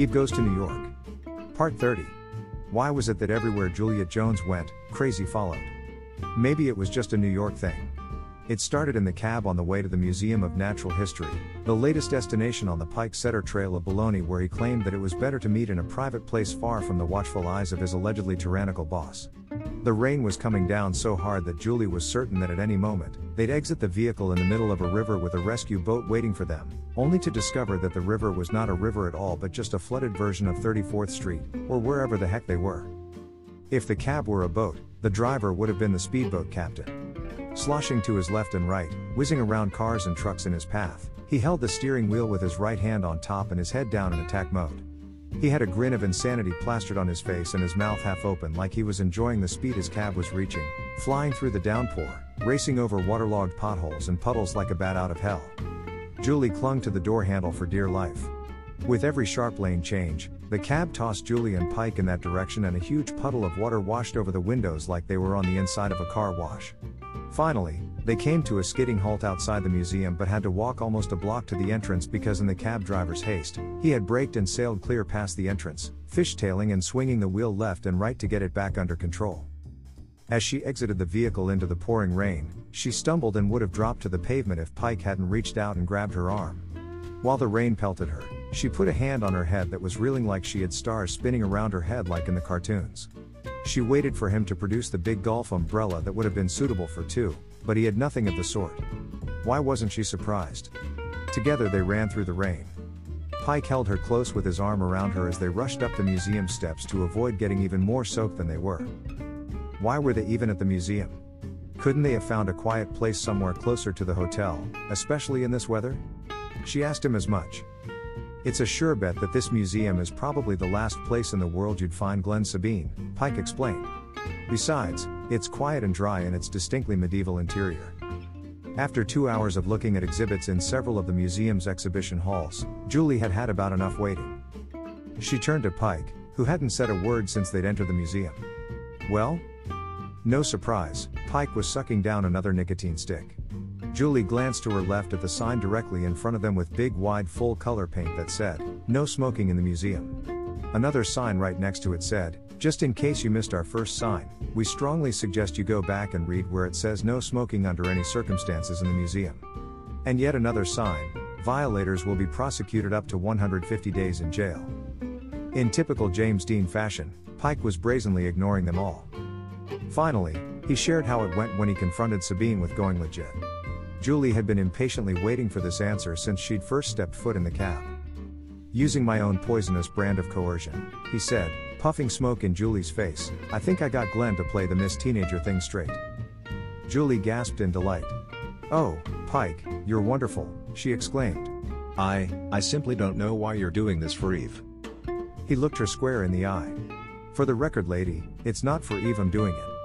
Eve Goes to New York. Part 30. Why was it that everywhere Juliet Jones went, crazy followed? Maybe it was just a New York thing. It started in the cab on the way to the Museum of Natural History, the latest destination on the Pike Setter Trail of Baloney, where he claimed that it was better to meet in a private place far from the watchful eyes of his allegedly tyrannical boss. The rain was coming down so hard that Julie was certain that at any moment, they'd exit the vehicle in the middle of a river with a rescue boat waiting for them, only to discover that the river was not a river at all but just a flooded version of 34th Street, or wherever the heck they were. If the cab were a boat, the driver would have been the speedboat captain. Sloshing to his left and right, whizzing around cars and trucks in his path, he held the steering wheel with his right hand on top and his head down in attack mode. He had a grin of insanity plastered on his face and his mouth half open like he was enjoying the speed his cab was reaching, flying through the downpour, racing over waterlogged potholes and puddles like a bat out of hell. Julie clung to the door handle for dear life. With every sharp lane change, the cab tossed Julie and Pike in that direction and a huge puddle of water washed over the windows like they were on the inside of a car wash. Finally, they came to a skidding halt outside the museum but had to walk almost a block to the entrance because, in the cab driver's haste, he had braked and sailed clear past the entrance, fishtailing and swinging the wheel left and right to get it back under control. As she exited the vehicle into the pouring rain, she stumbled and would have dropped to the pavement if Pike hadn't reached out and grabbed her arm. While the rain pelted her, she put a hand on her head that was reeling like she had stars spinning around her head like in the cartoons. She waited for him to produce the big golf umbrella that would have been suitable for two, but he had nothing of the sort. Why wasn't she surprised? Together they ran through the rain. Pike held her close with his arm around her as they rushed up the museum steps to avoid getting even more soaked than they were. Why were they even at the museum? Couldn't they have found a quiet place somewhere closer to the hotel, especially in this weather? She asked him as much. It's a sure bet that this museum is probably the last place in the world you'd find Glenn Sabine, Pike explained. Besides, it's quiet and dry in its distinctly medieval interior. After two hours of looking at exhibits in several of the museum's exhibition halls, Julie had had about enough waiting. She turned to Pike, who hadn't said a word since they'd entered the museum. Well? No surprise, Pike was sucking down another nicotine stick. Julie glanced to her left at the sign directly in front of them with big wide full color paint that said, No smoking in the museum. Another sign right next to it said, Just in case you missed our first sign, we strongly suggest you go back and read where it says no smoking under any circumstances in the museum. And yet another sign, violators will be prosecuted up to 150 days in jail. In typical James Dean fashion, Pike was brazenly ignoring them all. Finally, he shared how it went when he confronted Sabine with going legit. Julie had been impatiently waiting for this answer since she'd first stepped foot in the cab. Using my own poisonous brand of coercion, he said, puffing smoke in Julie's face, I think I got Glenn to play the Miss Teenager thing straight. Julie gasped in delight. Oh, Pike, you're wonderful, she exclaimed. I, I simply don't know why you're doing this for Eve. He looked her square in the eye. For the record, lady, it's not for Eve I'm doing it.